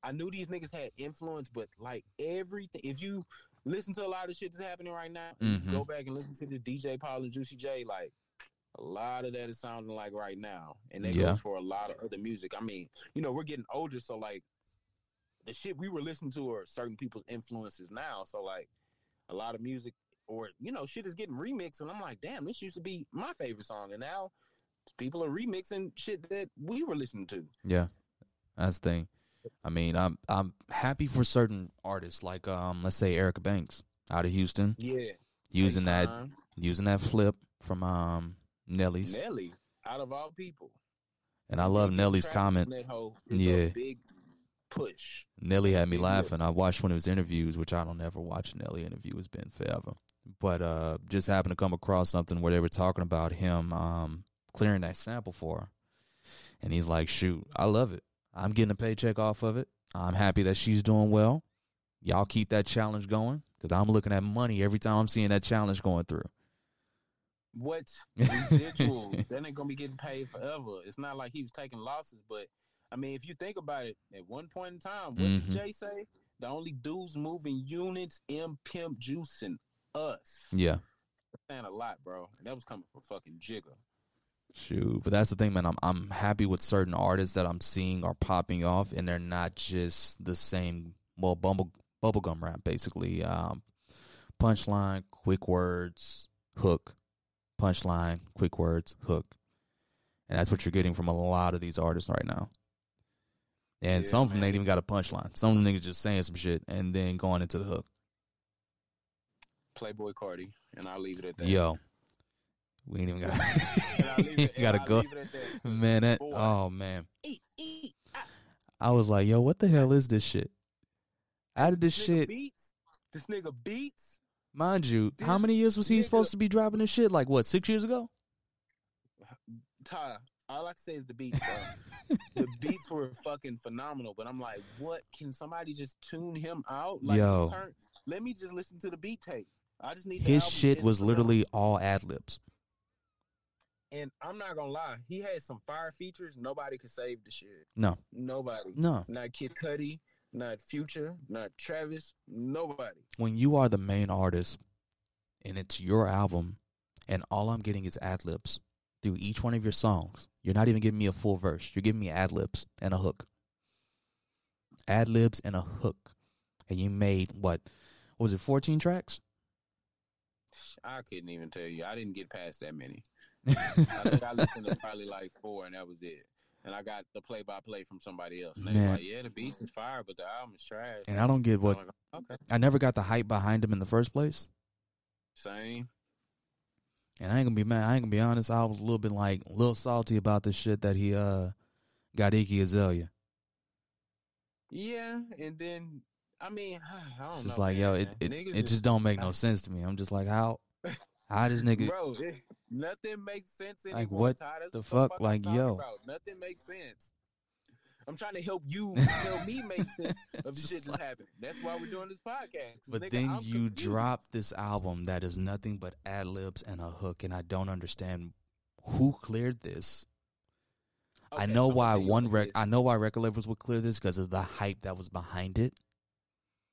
I knew these niggas had influence, but like everything. If you listen to a lot of shit that's happening right now, Mhm. go back and listen to the DJ Paul and Juicy J, like a lot of that is sounding like right now, and that Yeah. goes for a lot of other music. I mean, you know, we're getting older, so like the shit we were listening to are certain people's influences now. So like a lot of music or you know shit is getting remixed and i'm like damn this used to be my favorite song and now people are remixing shit that we were listening to yeah, that's the thing. I mean, I'm I'm happy for certain artists like um, let's say Erica Banks out of Houston yeah using that Akon, using that flip from um Nelly's, nelly out of all people and I love Nelly's comment. on that hoe is Yeah. big push Nelly had me Big laughing. I watched one of his interviews, which I don't ever watch Nelly interview. It's been forever. But uh just happened to come across something where they were talking about him um clearing that sample for her. And he's like, shoot, I love it. I'm getting a paycheck off of it. I'm happy that she's doing well. Y'all keep that challenge going because I'm looking at money every time I'm seeing that challenge going through. what residuals that ain't gonna be getting paid forever it's not like he was taking losses but i mean if you think about it at one point in time what Mhm. did jay say the only dudes moving units m pimp juice and us Yeah. Saying a lot bro and that was coming from fucking Jigga Shoot, but that's the thing, man. I'm I'm happy with certain artists that I'm seeing are popping off, and they're not just the same. Well, bubble bubblegum rap, basically. Um, punchline, quick words, hook, punchline, quick words, hook, and that's what you're getting from a lot of these artists right now. And Yeah, some of them man. ain't even got a punchline. Some of them niggas just saying some shit and then going into the hook. Playboi Carti, and I'll leave it at that. Yo, we ain't even got. And I'll leave it- and gotta go, leave it at that. man. That Boy. oh man. Eat, eat, ah. I was like, yo, what the hell is this shit? How did this nigga shit, beats. This nigga beats. mind you, how many years was he nigga- supposed to be dropping this shit? Like, what, six years ago? Ty, all I can say is the beats, bro. the beats were fucking phenomenal, but I'm like, what? Can somebody just tune him out? Like, Yo. turn, let me just listen to the beat tape. I just need His shit was literally all ad libs. And I'm not gonna lie, he had some fire features. Nobody could save the shit. No, Nobody. no. Not Kid Cudi, not Future, not Travis. Nobody. When you are the main artist and it's your album and all I'm getting is ad libs through each one of your songs, you're not even giving me a full verse. You're giving me ad libs and a hook. Ad libs and a hook. And you made what? what was it 14 tracks? I couldn't even tell you. I didn't get past that many. I think I listened to probably like four, and that was it. And I got the play by play from somebody else. And they Man. like, yeah, the beats is fire, but the album is trash. and I don't get what like, okay. I never got the hype behind him in the first place. Same. And I ain't gonna be mad. I ain't gonna be honest. I was a little bit like a little salty about the shit that he uh got Iggy Azalea. Yeah, and then I mean, I don't It's know. just like yo, it it, it just don't make no sense to me. I'm just like how how this nigga bro. It, nothing makes sense anymore. Like, what. The fuck? I'm Like, yo. about. nothing makes sense. I'm trying to help you help me make sense of the shit that's happening. That's why we're doing this podcast. But nigga, then I'm you confused. drop this album that is nothing but ad libs and a hook, and I don't understand who cleared this. I know I'ma why one rec. I know why record labels would clear this because of the hype that was behind it.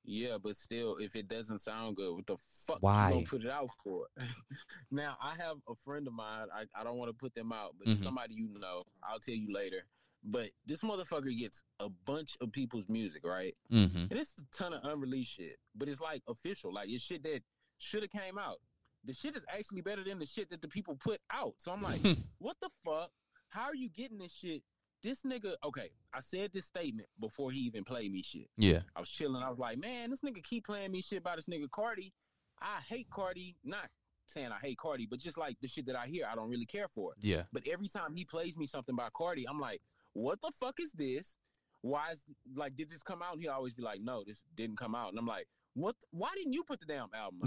Yeah, but still, if it doesn't sound good, what the fuck Why? you gonna put it out for? now, I have a friend of mine. I, I don't want to put them out, but Mhm. somebody you know, I'll tell you later. But this motherfucker gets a bunch of people's music, right? Mm-hmm. And it's a ton of unreleased shit, but it's like official. Like it's shit that should have came out. The shit is actually better than the shit that the people put out. So I'm like, what the fuck? How are you getting this shit? This nigga, okay, I said this statement before he even played me shit. yeah, I was chilling. I was like, man, this nigga keep playing me shit about this nigga Carti. I hate Carti. Not saying I hate Carti, but just like the shit that I hear, I don't really care for it. yeah, But every time he plays me something by Carti, I'm like, what the fuck is this? Why is like did this come out? And he always be like, no, this didn't come out. And I'm like, what? Why didn't you put the damn album?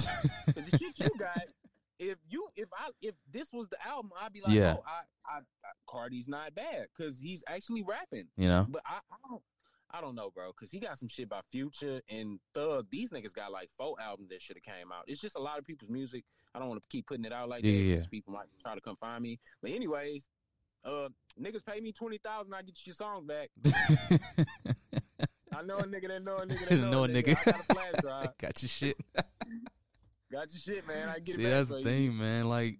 Because the shit you got, if you if I if this was the album, I'd be like, Yeah. oh, I, I, I Carti's not bad because he's actually rapping. you know, But I, I don't. I don't know, bro, because he got some shit by Future and Thug. These niggas got like four albums that should have came out. It's just a lot of people's music. I don't want to keep putting it out like Yeah, that. yeah. People might try to come find me. But anyways, uh, niggas pay me twenty thousand, I get your songs back. I know a nigga that know a nigga that know, Know a nigga. nigga. I got a flash drive. got your shit. Got your shit, man. I get See, it that's the you. thing, man. Like,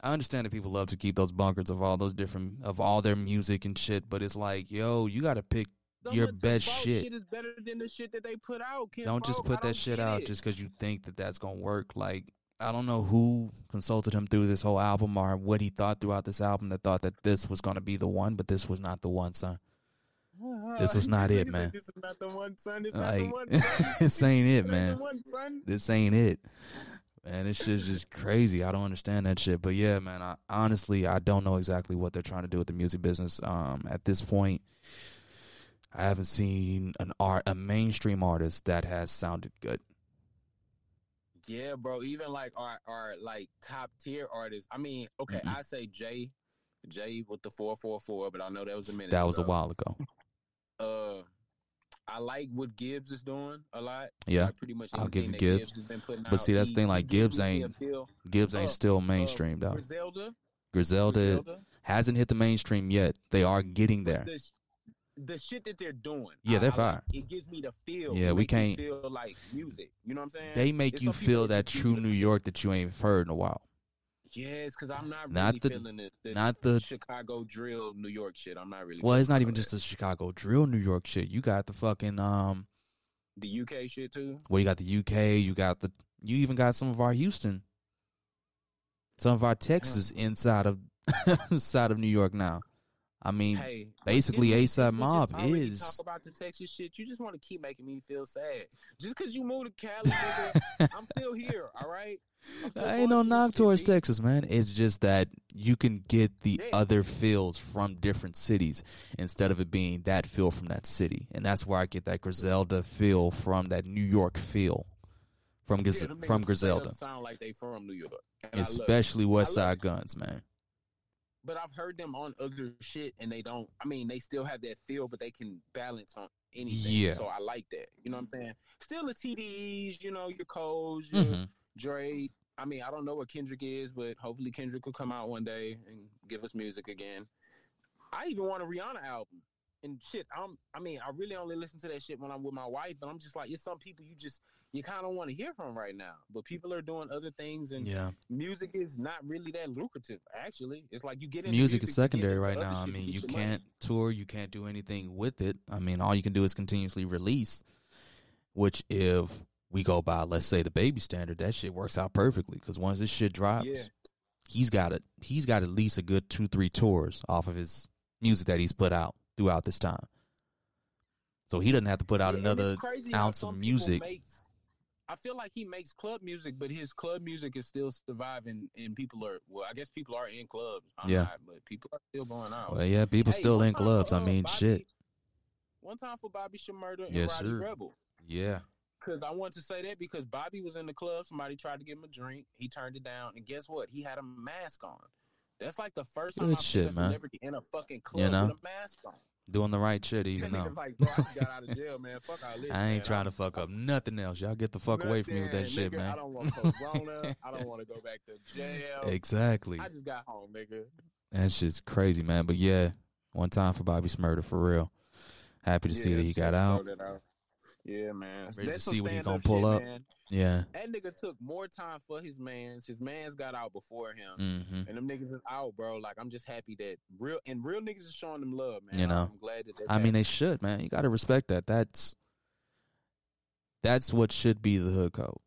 I understand that people love to keep those bunkers of all those different of all their music and shit, but it's like, yo, you got to pick. Your best Falk shit. is better than the shit that they put out. Ken Don't just put I that shit out it. just because you think that that's gonna work. Like, I don't know who consulted him through this whole album or what he thought throughout this album that thought that this was gonna be the one, but this was not the one, son. This was not it, said, man. This is not the one, son. This not the one, this ain't it, man. one. This ain't it. Man, this shit's just crazy. I don't understand that shit. But yeah, man, I honestly I don't know exactly what they're trying to do with the music business. Um, at this point, I haven't seen an art a mainstream artist that has sounded good. Yeah, bro. Even like our our like top tier artists. I mean, okay, Mhm. I say Jay, Jay with the four four four, but I know that was a minute. That was a while ago. Uh, I like what Gibbs is doing a lot. Yeah. Like pretty much. I'll give you Gibbs. has been putting But see, that's the thing, like, Gibbs ain't- Gibbs ain't Uh, still Uh, mainstream though. Griselda, Griselda Griselda. hasn't hit the mainstream yet. They are getting there. The, the shit that they're doing. Yeah, they're I fire. it gives me the feel. Yeah, we can't- feel like music. You know what I'm saying? They make There's you feel that that just give true New York that you ain't heard in a while. Yes, because I'm not Not really the- feeling the, the Not the Chicago drill, New York shit. I'm not really. well, it's not even all just the Chicago drill New York shit. You got the fucking um the UK shit too. well, you got the UK, you got the you even got some of our Houston. Some of our Texas inside of inside of New York now. I mean, Hey, basically A$AP Mob is- talk about the Texas shit. You just want to keep making me feel sad. Just because you moved to Cali, nigga, I'm still here. All right. I ain't no knock towards. Texas, man. It's just that you can get the Yeah. other feels from different cities instead of it being that feel from that city. And that's where I get that Griselda feel from that New York feel from Gris- Yeah, them from Griselda, Sound like they from New York. And I love it. especially Westside Gunn's, man. But I've heard them on other shit, and they don't. I mean, they still have that feel, but they can balance on anything. Yeah. So I like that. You know what I'm saying? Still the TDEs, you know, your Coles, your hmm Drake. I mean, I don't know what Kendrick is, but hopefully Kendrick will come out one day and give us music again. I even want a Rihanna album. And shit, I'm I mean, I really only listen to that shit when I'm with my wife, but I'm just like, it's some people you just you kind of want to hear from right now. But people are doing other things and Yeah, music is not really that lucrative actually. It's like you get into music is secondary right now. I mean, you can't tour, you can't do anything with it. I mean, all you can do is continuously release. Which, if we go by, let's say the baby standard, that shit works out perfectly. Because once this shit drops, Yeah. he's got it. He's got at least a good two, three tours off of his music that he's put out throughout this time. So he doesn't have to put out Yeah, another ounce of music. make- I feel like he makes club music, but his club music is still surviving, and people are well. I guess people are in clubs. I'm Yeah. not, but people are still going out. Well, yeah, people Hey, still in clubs. I uh, mean, Bobby- shit. One time for Bobby Shmurda and Yes, Rowdy sir. Rebel. Yeah. Because I want to say that because Bobby was in the club, somebody tried to give him a drink, he turned it down, and guess what? He had a mask on. That's like the first time Good I've shit, seen a man. celebrity in a fucking club You know? with a mask on. Doing the right shit, even though. like, I just got out of jail, man. Fuck. I ain't trying to fuck up nothing else. Y'all get the fuck away from me with that Nothing, shit, man. I don't want corona. I don't want to go back to jail. Exactly. I just got home, nigga. That shit's crazy, man. But yeah, one time for Bobby Shmurda, for real. Happy to see that he got out. out. Yeah, man. Ready to That's some see what he stand-up gonna pull shit, up. Man. Yeah. That nigga took more time for his mans. His man's got out before him. hmm And them niggas is out, bro. Like I'm just happy that real and real niggas is showing them love, man. You know. I'm glad that. I mean, they should, man. You got to respect that. That's that's what should be the hood code.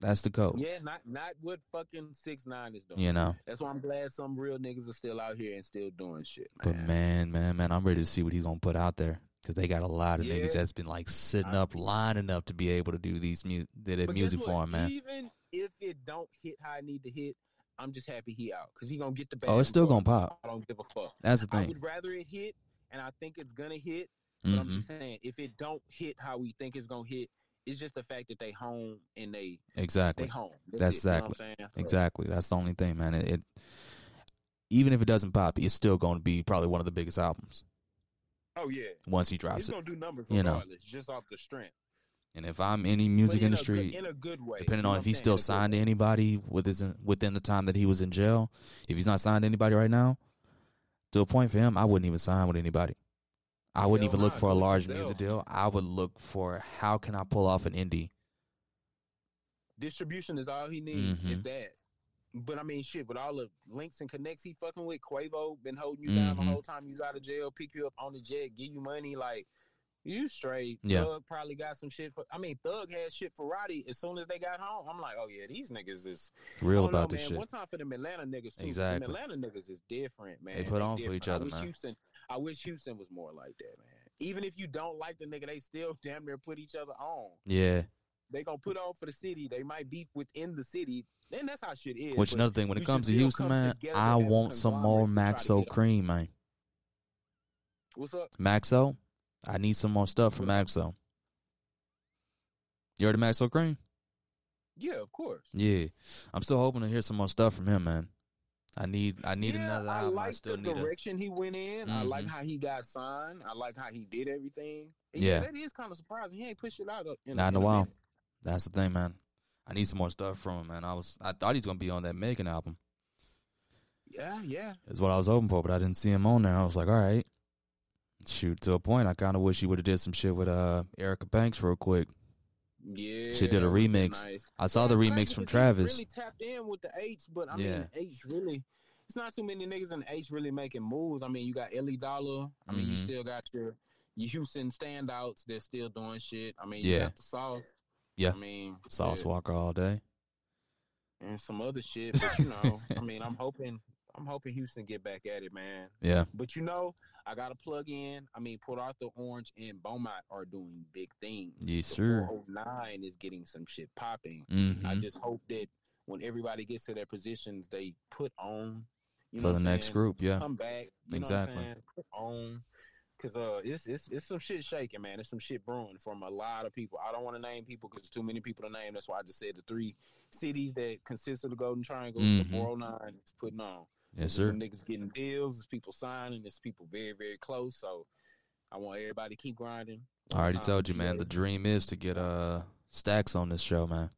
That's the code. yeah, not not what fucking six nine is doing. You know. That's why I'm glad some real niggas are still out here and still doing shit, But man. man, man, man, I'm ready to see what he's gonna put out there because they got a lot of Yeah. niggas that's been like sitting up, lining up to be able to do these mu- did that music for him, man. Even if it don't hit how I need to hit, I'm just happy he out because he gonna get the. Oh, it's still gonna pop. I don't give a fuck. That's the thing. I would rather it hit, and I think it's gonna hit. But I'm hmm just saying, if it don't hit how we think it's gonna hit, it's just the fact that they home and they they Exactly. home. That's it, you know what I'm saying? So, Exactly. That's the only thing, man. It, it even if it doesn't pop, it's still going to be probably one of the biggest albums Oh yeah, once he drops it's it. gonna do numbers You know. just off the strength. And if I'm any music in a industry, good, in a good way. depending on if he's still a signed to anybody within within the time that he was in jail, if he's not signed to anybody right now, to a point for him, I wouldn't even sign with anybody. I wouldn't Hell even look nah, for a large music deal. I would look for how can I pull off an indie. distribution is all he needs, Mhm. if that. But I mean, shit, with all the links and connects he fucking with, Quavo been holding you down the Mhm. whole time he's out of jail, pick you up on the jet, give you money, like you straight. Yeah. Thug probably got some shit for. I mean, Thug had shit for Rowdy as soon as they got home. I'm like, oh yeah, these niggas is Real about know, this man. shit. One time for the Atlanta niggas too. Exactly. Them Atlanta niggas is different, man. They put on for each other, I wish man. Houston, I wish Houston was more like that, man. Even if you don't like the nigga, they still damn near put each other on. Yeah. They gonna put on for the city. They might be within the city. Then that's how shit is. Which another thing, when it comes to Houston, come man, I want some more conglomerate to try to Maxo Kream, man. What's up? Maxo, I need some more stuff from Maxo. You heard of Maxo Kream? Yeah, of course. Yeah, I'm still hoping to hear some more stuff from him, man. I need, I need yeah, another I album. I like still the need a. direction he went in. I like Mhm. how he got signed. I like how he did everything. And Yeah. that is kind of surprising. He ain't pushed it out in, Not in a while. minute. That's the thing, man. I need some more stuff from him, man. I was, I thought he was gonna be on that Megan album. Yeah, yeah. Is what I was hoping for, but I didn't see him on there. I was like, all right, shoot. To a point, I kind of wish he would have did some shit with uh Erica Banks real quick. Yeah, She did a that would've been remix. Nice. I saw Yeah, the remix from Travis. Really tapped in with the H, but I Yeah. mean, H really. It's not too many niggas in the H really making moves. I mean, you got Ellie Dollar. I mean, you Mhm. still got your your Houston standouts. They're still doing shit. I mean, Yeah. you got the Sauce. Yeah. I mean, Sauce shit, Walka all day. and some other shit. But you know, I mean, I'm hoping. I'm hoping Houston get back at it, man. Yeah, But you know, I got to plug in. I mean, Port Arthur Orange and Beaumont are doing big things. Yes, The sir. 409 is getting some shit popping. hmm I just hope that when everybody gets to their positions, they put on. You for know the next saying? group. Yeah, Come back. Exactly. Know what I'm saying? Put on. Cause uh, it's it's it's some shit shaking, man. It's some shit brewing from a lot of people. I don't want to name people because too many people to name. That's why I just said the three cities that consist of the Golden Triangle. Mhm. The 409 is putting on. yes, There's sir. Some niggas getting deals. There's people signing. There's people very very close. So I want everybody to keep grinding. I already told you, man. The dream is to get uh stacks on this show, man.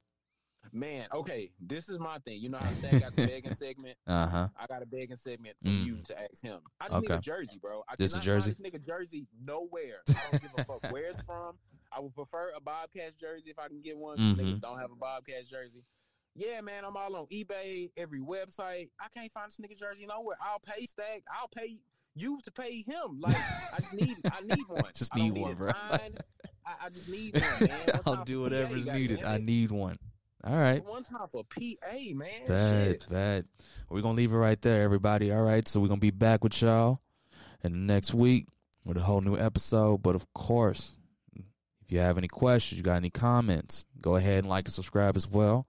Man, okay, this is my thing. You know how Stack got the begging segment? Uh huh. I got a begging segment for Mm. you to ask him. I just need Okay. a jersey, bro. I Just a jersey? This nigga jersey nowhere. I don't give a fuck where it's from. I would prefer a Bobcats jersey if I can get one. Mhm. Niggas don't have a Bobcats jersey. Yeah, man, I'm all on eBay, every website. I can't find this nigga jersey nowhere. I'll pay Stack. I'll pay you to pay him. Like I just need, I need one. Just I need one, bro. I, I, just need one. Man. I'll do whatever's needed. I need one. All right. One time for PA, man. Bad, Shit. bad. We're gonna leave it right there, everybody. All right. So we're gonna be back with y'all in the next week with a whole new episode. But of course, if If you have any questions, you got any comments, go ahead and like and subscribe as well.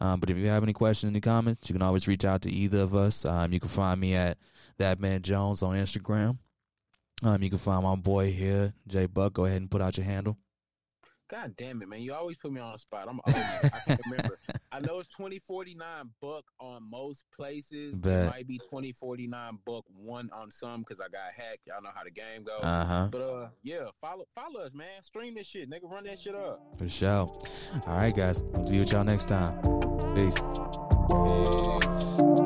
Um, but if you have any questions, any comments, you can always reach out to either of us. Um, you can find me at that man Jones on Instagram. Um, you can find my boy here, Jay Buck. Go ahead and put out your handle. God damn it, man! You always put me on the spot. I'm old. I can't remember. I know it's twenty forty nine buck on most places. It might be twenty forty nine buck one on some because I got hacked. Y'all know how the game goes. Uh huh. But uh, yeah, follow follow us, man. Stream this shit, nigga. Run that shit up. For sure. All right, guys. We'll you with y'all next time. Peace. Peace.